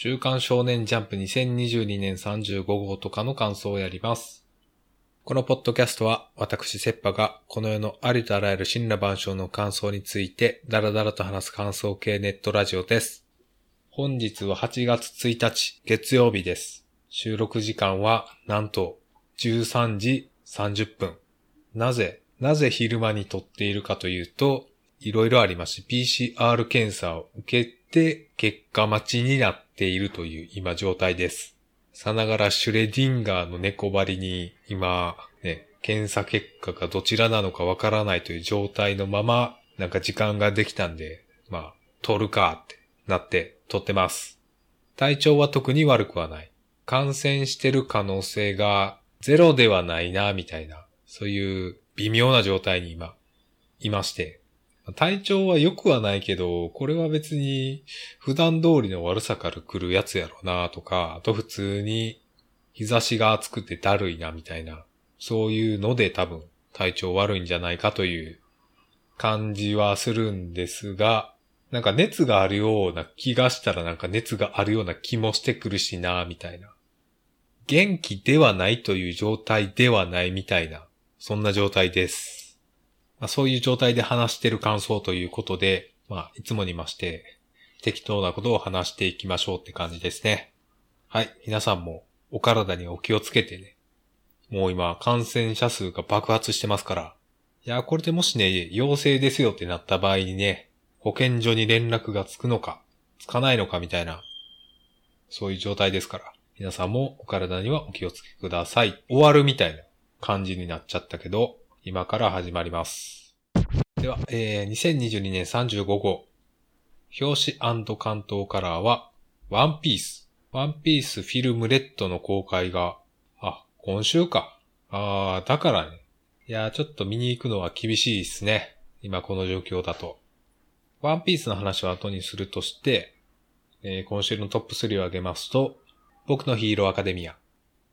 週刊少年ジャンプ2022年35号とかの感想をやります。このポッドキャストは私セッパがこの世のありとあらゆる神羅万象の感想についてダラダラと話す感想系ネットラジオです。本日は8月1日月曜日です。収録時間はなんと13時30分。なぜ、なぜ昼間に撮っているかというと、いろいろありまして、PCR 検査を受けて結果待ちになっているという今状態です。さながらシュレディンガーの猫張りに今、ね、検査結果がどちらなのかわからないという状態のまま、なんか時間ができたんで、まあ、撮るかってなって撮ってます。体調は特に悪くはない。感染してる可能性がゼロではないな、みたいな、そういう微妙な状態に今、いまして。体調は良くはないけど、これは別に普段通りの悪さから来るやつやろなとか、あと普通に日差しが暑くてだるいなみたいな、そういうので多分体調悪いんじゃないかという感じはするんですが、なんか熱があるような気がしたらなんか熱があるような気もしてくるしなみたいな。元気ではないという状態ではないみたいな、そんな状態です。まあ、そういう状態で話してる感想ということで、まあ、いつもにまして、適当なことを話していきましょうって感じですね。はい。皆さんもお体にお気をつけてね。もう今、感染者数が爆発してますから。いや、これでもしね、陽性ですよってなった場合にね、保健所に連絡がつくのか、つかないのかみたいな、そういう状態ですから。皆さんもお体にはお気をつけください。終わるみたいな感じになっちゃったけど、今から始まります。では、えー、2022年35号。表紙関東カラーは、ワンピース。ワンピースフィルムレッドの公開が、あ、今週か。あー、だからね。いやー、ちょっと見に行くのは厳しいですね。今この状況だと。ワンピースの話は後にするとして、えー今週のトップ3を挙げますと、僕のヒーローアカデミア、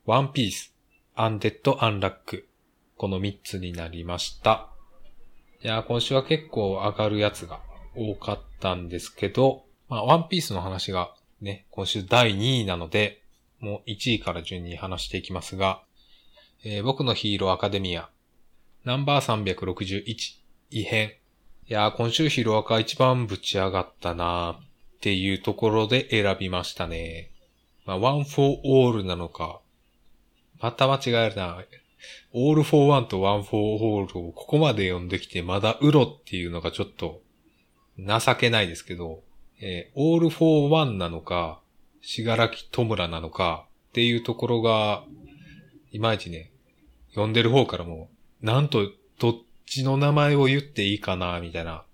ワンピース、アンデッド・アンラック、この3つになりました。いや、今週は結構上がるやつが多かったんですけど、まあ、ワンピースの話がね、今週第2位なので、もう1位から順に話していきますが、えー僕のヒーローアカデミア、ナンバー361、異変。いや、今週ヒーローアカ一番ぶち上がったなーっていうところで選びましたね。まあ、ワンフォーオールなのか、また間違えるな。オールフォーワンとワンフォーオールをここまで読んできて、まだウロっていうのがちょっと情けないですけど、えーオールフォーワンなのか、しがらきとむらなのかっていうところが、いまいちね、読んでる方からも、なんとどっちの名前を言っていいかな、みたいな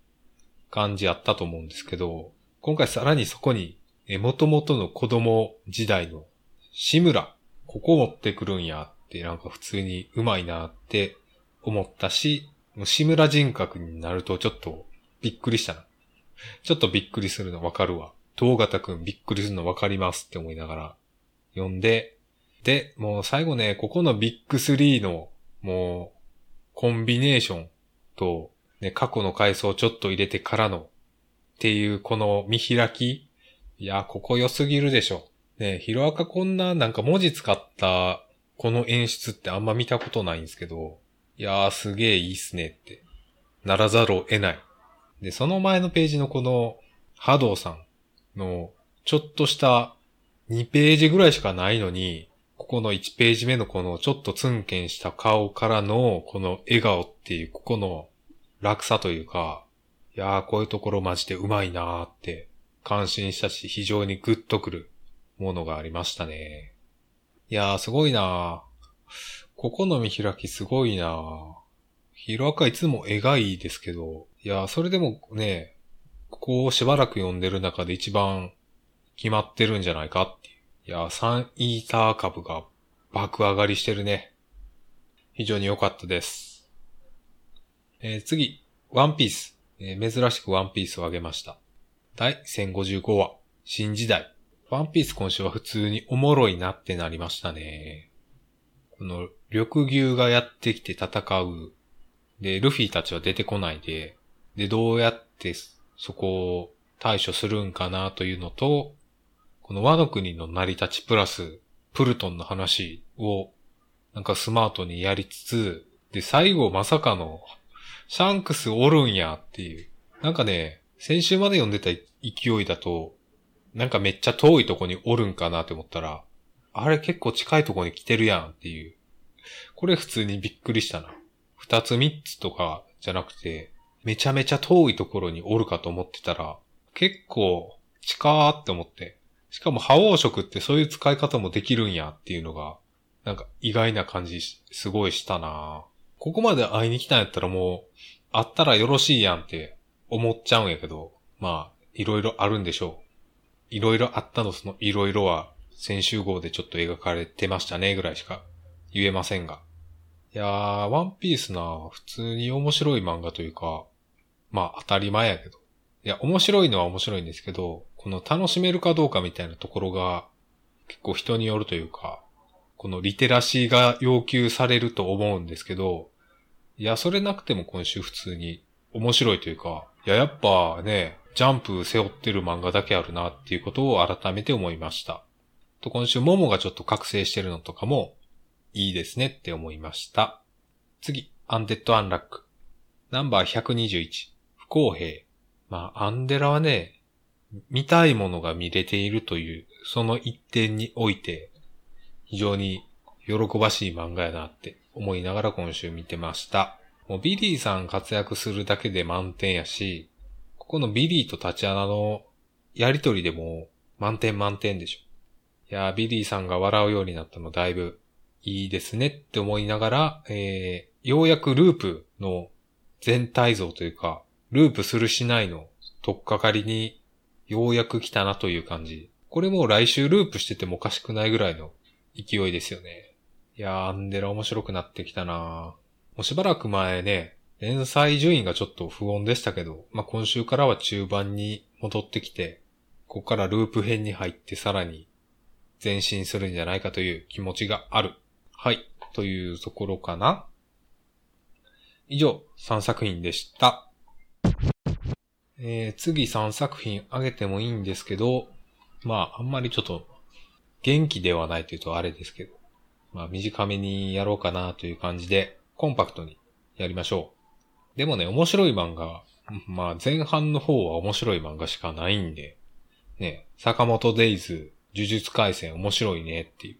感じあったと思うんですけど、今回さらにそこに、えー元々の子供時代の志村、ここ持ってくるんやなんか普通にうまいなって思ったし、もう志村人格になるとちょっとびっくりしたな。ちょっとびっくりするのわかるわ。東方くんびっくりするのわかりますって思いながら読んで、で、もう最後ね、ここのビッグ3のもうコンビネーションと、ね、過去の回想をちょっと入れてからのっていうこの見開きいや、ここ良すぎるでしょ。ねヒロアカこんななんか文字使ったこの演出ってあんま見たことないんですけど、いやーすげえいいっすねって、ならざるを得ない。で、その前のページのこの、波動さんの、ちょっとした2ページぐらいしかないのに、ここの1ページ目のこのちょっとツンケンした顔からのこの笑顔っていう、ここの楽さというか、いやーこういうところマジでうまいなーって感心したし、非常にグッとくるものがありましたね。いやーすごいなーここの見開きすごいなーヒロアカいつも絵がいいですけど、いやーそれでもね、ここをしばらく読んでる中で一番決まってるんじゃないかっていう。いやーサンイーター株が爆上がりしてるね。非常に良かったです。えー次、ワンピース。えー珍しくワンピースをあげました。第1055話、新時代。ワンピース今週は普通におもろいなってなりましたね。この、緑牛がやってきて戦う。で、ルフィたちは出てこないで、で、どうやってそこを対処するんかなというのと、この和の国の成り立ちプラス、プルトンの話を、なんかスマートにやりつつ、で、最後まさかの、シャンクスおるんやっていう。なんかね、先週まで読んでた勢いだと、なんかめっちゃ遠いとこにおるんかなって思ったら、あれ結構近いとこに来てるやんっていう。これ普通にびっくりしたな。二つ三つとかじゃなくて、めちゃめちゃ遠いところにおるかと思ってたら、結構近ーって思って。しかも覇王色ってそういう使い方もできるんやっていうのが、なんか意外な感じすごいしたなここまで会いに来たんやったらもう、会ったらよろしいやんって思っちゃうんやけど、まあ、いろいろあるんでしょう。いろいろあったのそのいろいろは先週号でちょっと描かれてましたねぐらいしか言えませんが。いやー、ワンピースな、普通に面白い漫画というか、まあ当たり前やけど。いや、面白いのは面白いんですけど、この楽しめるかどうかみたいなところが結構人によるというか、このリテラシーが要求されると思うんですけど、いや、それなくても今週普通に面白いというか、いや、やっぱね、ジャンプ背負ってる漫画だけあるなっていうことを改めて思いました。と、今週モモがちょっと覚醒してるのとかもいいですねって思いました。次、アンデッド・アンラック。ナンバー121、不公平。まあ、アンデラはね、見たいものが見れているという、その一点において、非常に喜ばしい漫画やなって思いながら今週見てました。もうビリーさん活躍するだけで満点やし、このビリーとタチアナのやりとりでも満点満点でしょ。いやビリーさんが笑うようになったのだいぶいいですねって思いながら、えー、ようやくループの全体像というか、ループするしないのとっかかりにようやく来たなという感じ。これもう来週ループしててもおかしくないぐらいの勢いですよね。いやー、アンデラ面白くなってきたなもうしばらく前ね、連載順位がちょっと不穏でしたけど、まあ、今週からは中盤に戻ってきて、ここからループ編に入ってさらに前進するんじゃないかという気持ちがある。はい。というところかな。以上、3作品でした。えー、次3作品あげてもいいんですけど、まあ、あんまりちょっと元気ではないというとあれですけど、まあ短めにやろうかなという感じで、コンパクトにやりましょう。でもね、面白い漫画、まあ前半の方は面白い漫画しかないんで、ね、坂本デイズ、呪術回戦面白いねっていう。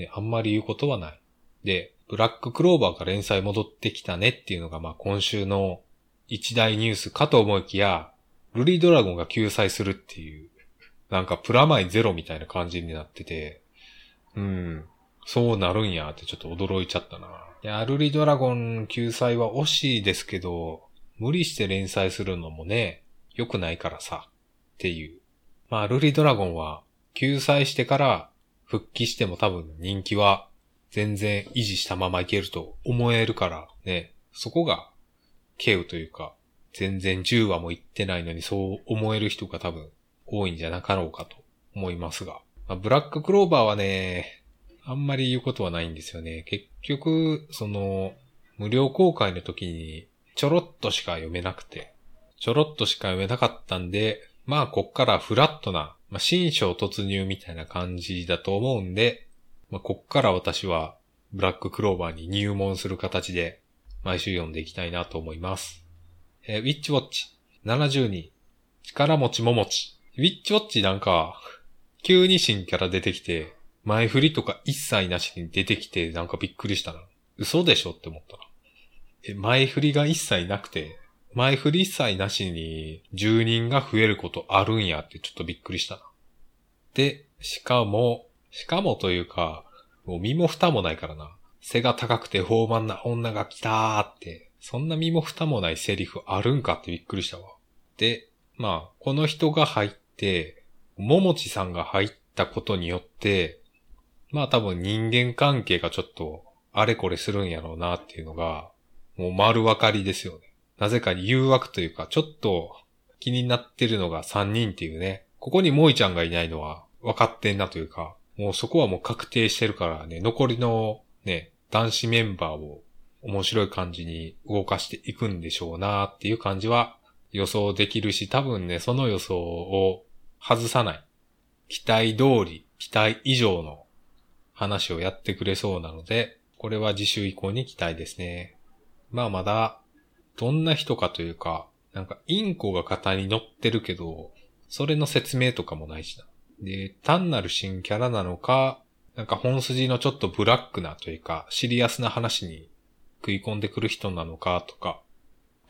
ね、あんまり言うことはない。で、ブラッククローバーが連載戻ってきたねっていうのがまあ今週の一大ニュースかと思いきや、ルリードラゴンが救済するっていう、なんかプラマイゼロみたいな感じになってて、うん、そうなるんやってちょっと驚いちゃったな。いや、ルリドラゴン救済は惜しいですけど、無理して連載するのもね、良くないからさ、っていう。まあ、アルリドラゴンは救済してから復帰しても多分人気は全然維持したままいけると思えるからね、そこがケウというか、全然10話も行ってないのにそう思える人が多分多いんじゃなかろうかと思いますが。まあ、ブラッククローバーはね、あんまり言うことはないんですよね。結局、その、無料公開の時にちょろっとしか読めなくて、ちょろっとしか読めなかったんで、まあ、こっからフラットな、まあ、新章突入みたいな感じだと思うんで、まあ、こっから私は、ブラッククローバーに入門する形で、毎週読んでいきたいなと思います。えー、ウィッチウォッチ、72、力持ちももち。ウィッチウォッチなんか、急に新キャラ出てきて、前振りとか一切なしに出てきてなんかびっくりしたな。嘘でしょって思ったな。え、前振りが一切なくて、前振り一切なしに住人が増えることあるんやってちょっとびっくりしたな。で、しかも、しかもというか、もう身も蓋もないからな。背が高くて豊満な女が来たーって、そんな身も蓋もないセリフあるんかってびっくりしたわ。で、まあ、この人が入って、ももちさんが入ったことによって、まあ多分人間関係がちょっとあれこれするんやろうなっていうのが、もう丸分かりですよね。なぜか誘惑というか、ちょっと気になってるのが3人っていうね。ここに萌ちゃんがいないのは分かってんなというか、もうそこはもう確定してるからね、残りのね、男子メンバーを面白い感じに動かしていくんでしょうなっていう感じは予想できるし、多分ね、その予想を外さない。期待通り、期待以上の話をやってくれそうなので、これは次週以降に期待ですね。まあまだ、どんな人かというか、なんかインコが型に乗ってるけど、それの説明とかもないしな。で、単なる新キャラなのか、なんか本筋のちょっとブラックなというか、シリアスな話に食い込んでくる人なのかとか、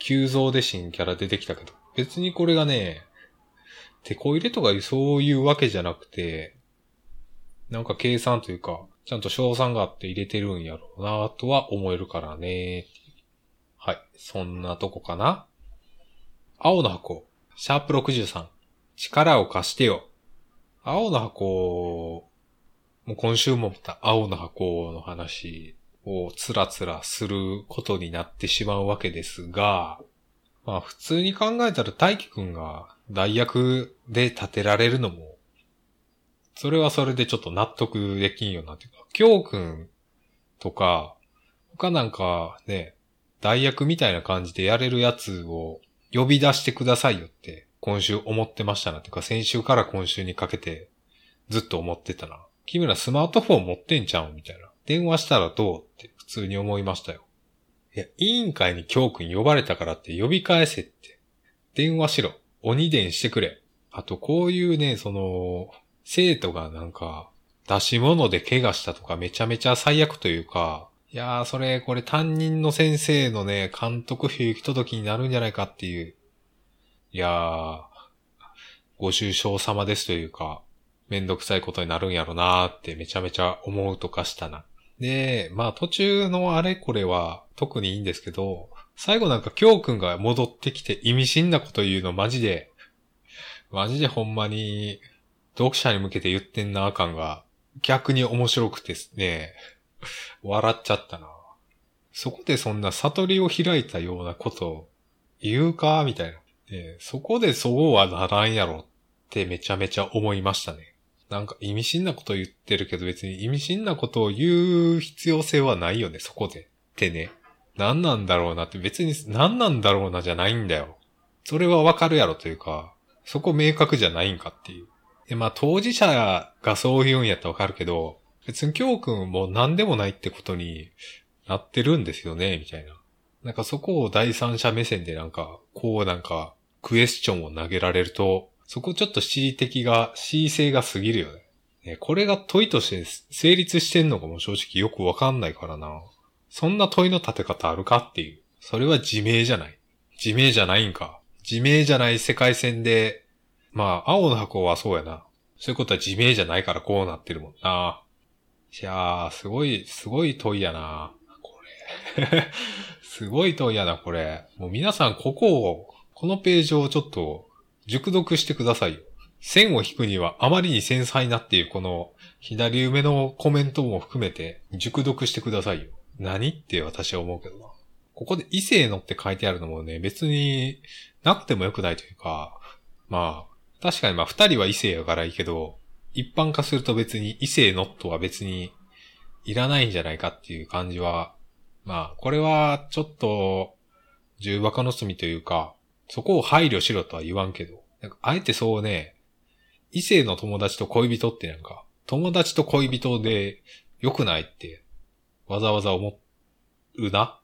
急増で新キャラ出てきたけど、別にこれがね、手こ入れとかそういうわけじゃなくて、なんか計算というか、ちゃんと賞賛があって入れてるんやろうなとは思えるからね。はい。そんなとこかな。青の箱、シャープ63。力を貸してよ。青の箱、もう今週もまた青の箱の話をつらつらすることになってしまうわけですが、まあ普通に考えたら大輝くんが代役で立てられるのも、それはそれでちょっと納得できんよなっていうか、京くんとか、他なんかね、代役みたいな感じでやれるやつを呼び出してくださいよって今週思ってましたなっ。ていうか先週から今週にかけてずっと思ってたな。君らスマートフォン持ってんちゃうんみたいな。電話したらどうって普通に思いましたよ。いや、委員会に京くん呼ばれたからって呼び返せって。電話しろ。鬼伝してくれ。あと、こういうね、その、生徒がなんか、出し物で怪我したとかめちゃめちゃ最悪というか、いやー、それ、これ担任の先生のね、監督費行き届きになるんじゃないかっていう。いやー、ご愁傷様ですというか、めんどくさいことになるんやろなーってめちゃめちゃ思うとかしたな。で、まあ途中のあれこれは特にいいんですけど、最後なんか京くんが戻ってきて意味深なこと言うのマジで、マジでほんまに読者に向けて言ってんなあかんが逆に面白くてですね、笑っちゃったな。そこでそんな悟りを開いたようなことを言うかみたいな。で、そこでそうはならんやろってめちゃめちゃ思いましたね。なんか意味深なこと言ってるけど別に意味深なことを言う必要性はないよね、そこで。ってね。何なんだろうなって別に何なんだろうなじゃないんだよ。それはわかるやろというか、そこ明確じゃないんかっていう。で、まあ当事者がそう言うんやったらわかるけど、別に京くんも何でもないってことになってるんですよね、みたいな。なんかそこを第三者目線でなんか、こうなんか、クエスチョンを投げられると、そこちょっと恣意的が、恣意性が過ぎるよね。ねこれが問いとして成立してんのかも正直よくわかんないからな。そんな問いの立て方あるかっていう。それは自明じゃない。自明じゃないんか。自明じゃない世界線で、まあ、青の箱はそうやな。そういうことは自明じゃないからこうなってるもんな。いやー、すごい、すごい問いやな。これ。すごい問いやな、これ。もう皆さん、ここを、このページをちょっと、熟読してくださいよ。線を引くにはあまりに繊細なっていうこの左上のコメントも含めて熟読してくださいよ。何って私は思うけどな。ここで異性のって書いてあるのもね、別になくてもよくないというか、まあ、確かにまあ二人は異性やからいいけど、一般化すると別に異性のとは別にいらないんじゃないかっていう感じは、まあ、これはちょっと重箱の隅というか、そこを配慮しろとは言わんけど、なんかあえてそうね、異性の友達と恋人ってなんか、友達と恋人で良くないってわざわざ思うな。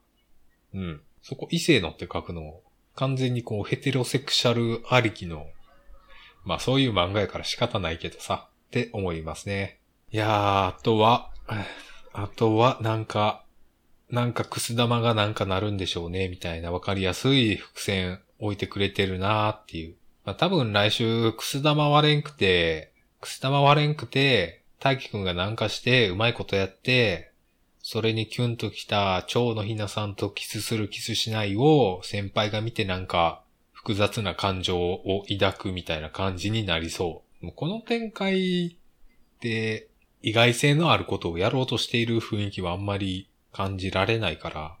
うん。そこ異性のって書くの、完全にこうヘテロセクシャルありきの、まあそういう漫画やから仕方ないけどさ、って思いますね。いやー、あとは、あとはなんか、なんかくす玉がなんかなるんでしょうね、みたいなわかりやすい伏線置いてくれてるなーっていう。まあ、多分来週、くす玉割れんくて、くす玉割れんくて、大輝くんがなんかしてうまいことやって、それにキュンときた蝶のひなさんとキスするキスしないを先輩が見てなんか複雑な感情を抱くみたいな感じになりそう。もうこの展開で意外性のあることをやろうとしている雰囲気はあんまり感じられないから、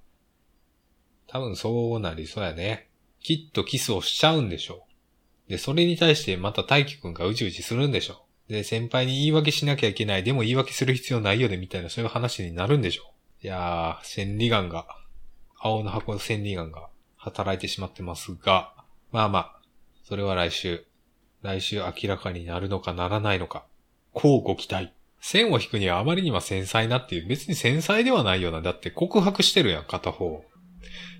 多分そうなりそうやね。きっとキスをしちゃうんでしょう。で、それに対してまた大輝くんがうじうじするんでしょう。で、先輩に言い訳しなきゃいけない。でも言い訳する必要ないよね、みたいなそういう話になるんでしょう。いやー、千里眼が、青の箱の千里眼が働いてしまってますが、まあまあ、それは来週。来週明らかになるのかならないのか。こうご期待。線を引くにはあまりにも繊細なっていう、別に繊細ではないような。だって告白してるやん、片方。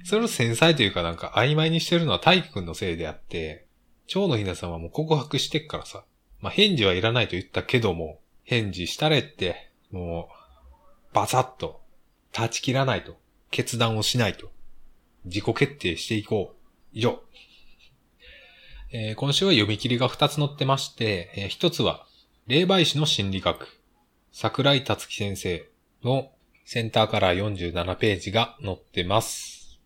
それを繊細というかなんか曖昧にしてるのは大輝くんのせいであって、蝶のひなさんはもう告白してっからさ。まあ、返事はいらないと言ったけども、返事したれって、もう、バサッと、断ち切らないと、決断をしないと、自己決定していこう。以上。えー、今週は読み切りが2つ載ってまして、えー、1つは、霊媒師の心理学、桜井達樹先生のセンターカラー47ページが載ってます。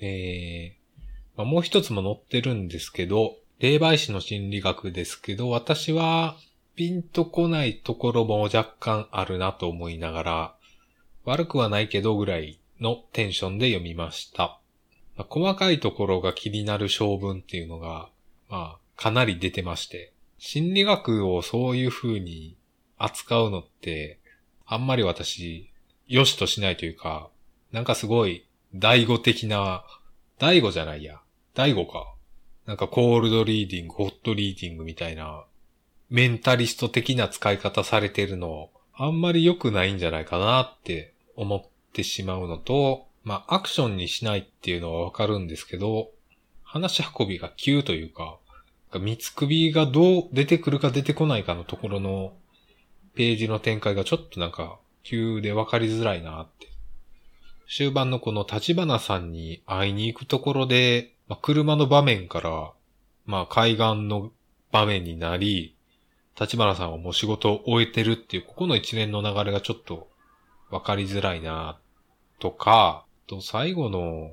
えー、まあ、もう一つも載ってるんですけど、霊媒師の心理学ですけど、私はピンとこないところも若干あるなと思いながら、悪くはないけどぐらいのテンションで読みました。まあ、細かいところが気になる性分っていうのが、まあ、かなり出てまして、心理学をそういう風に扱うのって、あんまり私、良しとしないというか、なんかすごい、第五的な、第五じゃないや。第五か。なんかコールドリーディング、ホットリーディングみたいな、メンタリスト的な使い方されてるの、あんまり良くないんじゃないかなって思ってしまうのと、まあ、アクションにしないっていうのはわかるんですけど、話し運びが急というか、三つ首がどう出てくるか出てこないかのところのページの展開がちょっとなんか急でわかりづらいなって。終盤のこの立花さんに会いに行くところで、まあ、車の場面から、まあ、海岸の場面になり、立花さんはもう仕事を終えてるっていう、ここの一連の流れがちょっとわかりづらいな、とか、と最後の、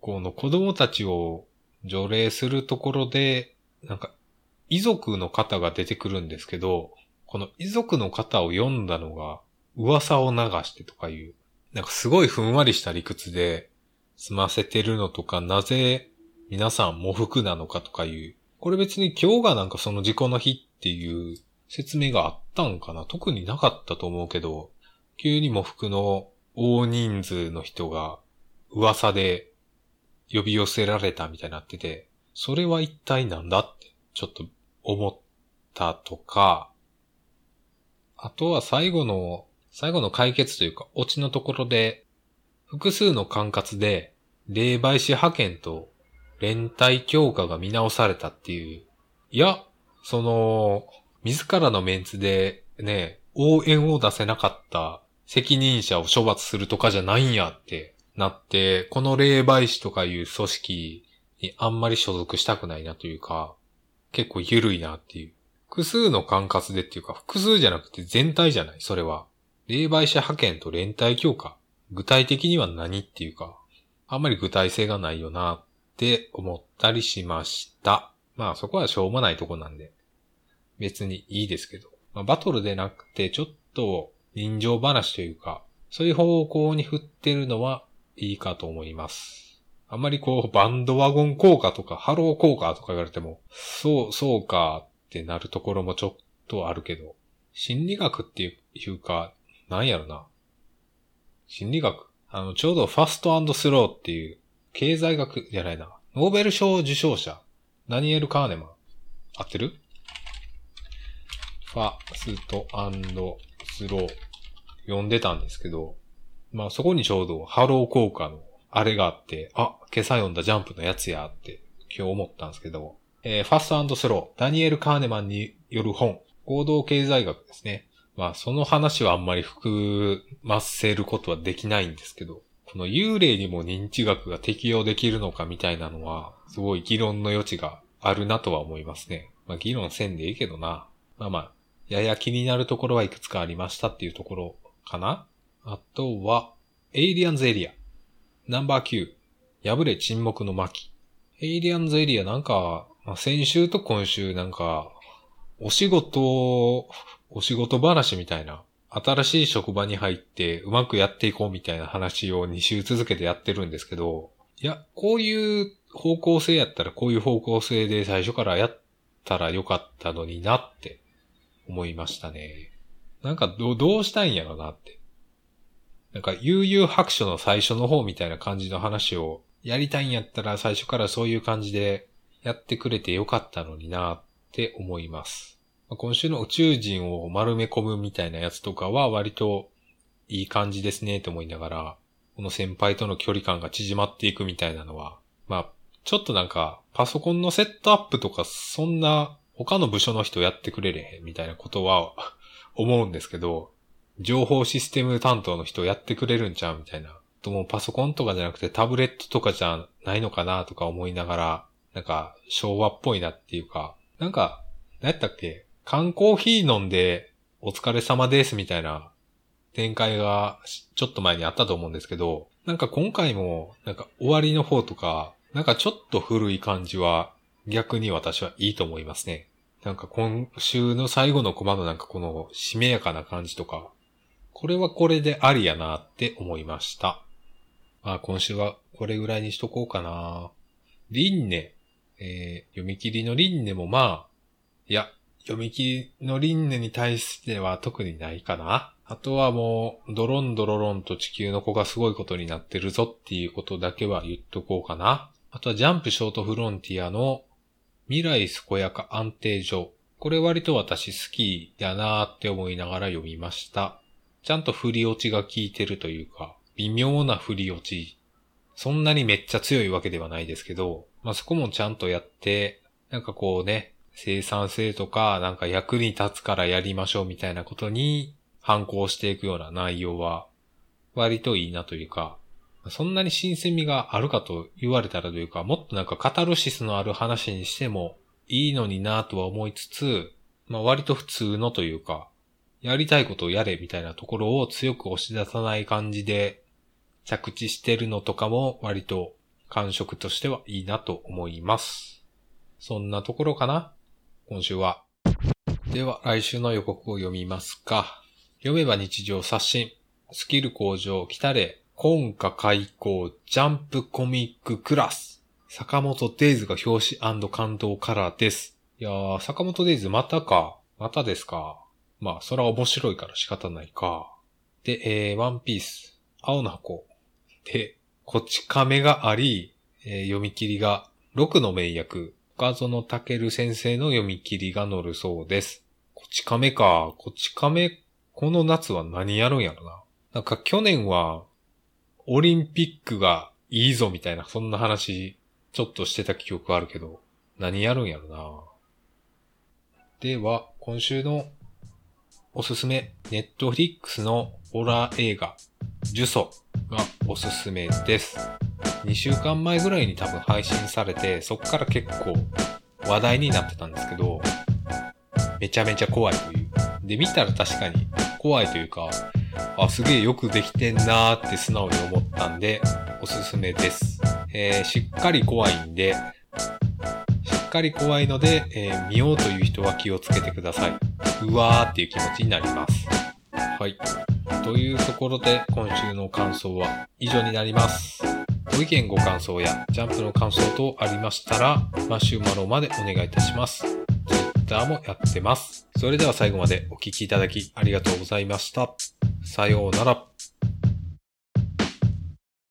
この子供たちを除霊するところで、なんか、遺族の方が出てくるんですけど、この遺族の方を読んだのが、噂を流してとかいう、なんかすごいふんわりした理屈で済ませてるのとか、なぜ皆さん喪服なのかとかいう、これ別に今日がなんかその事故の日っていう説明があったんかな？特になかったと思うけど、急に喪服の大人数の人が噂で呼び寄せられたみたいになってて、それは一体なんだってちょっと思ったとか、あとは最後の最後の解決というか、オチのところで、複数の管轄で、霊媒師派遣と連帯強化が見直されたっていう。いや、その、自らのメンツでね、応援を出せなかった責任者を処罰するとかじゃないんやってなって、この霊媒師とかいう組織にあんまり所属したくないなというか、結構緩いなっていう。複数の管轄でっていうか、複数じゃなくて全体じゃないそれは。霊媒師派遣と連帯強化。具体的には何っていうか、あんまり具体性がないよなって思ったりしました。まあそこはしょうもないとこなんで、別にいいですけど。まあ、バトルでなくて、ちょっと人情話というか、そういう方向に振ってるのはいいかと思います。あんまりこう、バンドワゴン効果とか、ハロー効果とか言われても、そう、そうかってなるところもちょっとあるけど、心理学っていうか、なんやろな。心理学。あの、ちょうどファストスローっていう、経済学じゃないな。ノーベル賞受賞者。ダニエル・カーネマン。合ってる？ファストスロー。読んでたんですけど、まあそこにちょうどハロー効果のあれがあって、あ、今朝読んだジャンプのやつやって今日思ったんですけど、えー、ファストスロー、ダニエル・カーネマンによる本、行動経済学ですね。まあ、その話はあんまり含ませることはできないんですけど、この幽霊にも認知学が適用できるのかみたいなのは、すごい議論の余地があるなとは思いますね。まあ、議論せんでいいけどな。まあまあ、やや気になるところはいくつかありましたっていうところかな。あとは、エイリアンズエリア。ナンバー9。破れ沈黙の巻。エイリアンズエリアなんか、まあ、先週と今週なんか、お仕事お仕事話みたいな、新しい職場に入ってうまくやっていこうみたいな話を2週続けてやってるんですけど、いや、こういう方向性やったらこういう方向性で最初からやったらよかったのになって思いましたね。なんかどどうしたいんやろなって。なんか悠々白書の最初の方みたいな感じの話をやりたいんやったら最初からそういう感じでやってくれてよかったのになって思います。今週の宇宙人を丸め込むみたいなやつとかは割といい感じですねって思いながら、この先輩との距離感が縮まっていくみたいなのは、まあ、ちょっとなんか、パソコンのセットアップとか、そんな、他の部署の人やってくれれへんみたいなことは、思うんですけど、情報システム担当の人やってくれるんちゃうみたいな。ともパソコンとかじゃなくてタブレットとかじゃないのかなとか思いながら、なんか、昭和っぽいなっていうか、なんか、何やったっけ缶コーヒー飲んで、お疲れ様ですみたいな展開がちょっと前にあったと思うんですけど、なんか今回も、なんか終わりの方とか、なんかちょっと古い感じは逆に私はいいと思いますね。なんか今週の最後のコマのなんかこのしめやかな感じとか、これはこれでありやなって思いました。まあ今週はこれぐらいにしとこうかな。リンネ、えー、読み切りのリンネもまあ、いや、読み切りのリンネに対しては特にないかな。あとはもう、ドロンドロロンと地球の子がすごいことになってるぞっていうことだけは言っとこうかな。あとはジャンプショートフロンティアの未来健やか安定所。これ割と私好きだなーって思いながら読みました。ちゃんと振り落ちが効いてるというか、微妙な振り落ち。そんなにめっちゃ強いわけではないですけど、まあそこもちゃんとやって、なんかこうね、生産性とか、なんか役に立つからやりましょうみたいなことに反抗していくような内容は、割といいなというか、そんなに新鮮味があるかと言われたらというか、もっとなんかカタルシスのある話にしてもいいのになぁとは思いつつ、まあ割と普通のというか、やりたいことをやれみたいなところを強く押し出さない感じで着地してるのとかも割と感触としてはいいなと思います。そんなところかな？今週は。では来週の予告を読みますか。読めば日常刷新。スキル向上来たれ。今夏開講ジャンプコミッククラス。坂本デイズが表紙感動カラーです。いやー、坂本デイズまたか。またですか？まあ、それは面白いから仕方ないか。で、えー、ワンピース。青の箱。で、こち亀があり、えー読み切りが6の名役。岡園健先生の読み切りが載るそうです。こち亀か。こち亀、この夏は何やるんやろな。なんか去年は、オリンピックがいいぞみたいな、そんな話、ちょっとしてた記憶あるけど、何やるんやろな。では、今週のおすすめ、ネットフリックスのホラー映画、呪詛がおすすめです。2週間前ぐらいに多分配信されて、そっから結構話題になってたんですけど、めちゃめちゃ怖いという。で、見たら確かに怖いというか、あ、すげえよくできてんなーって素直に思ったんで、おすすめです。えーしっかり怖いんで、しっかり怖いので、えー見ようという人は気をつけてください。うわーっていう気持ちになります。はい。というところで、今週の感想は以上になります。ご意見ご感想やジャンプの感想等ありましたら、マシュマロまでお願いいたします。Twitter もやってます。それでは最後までお聴きいただきありがとうございました。さようなら。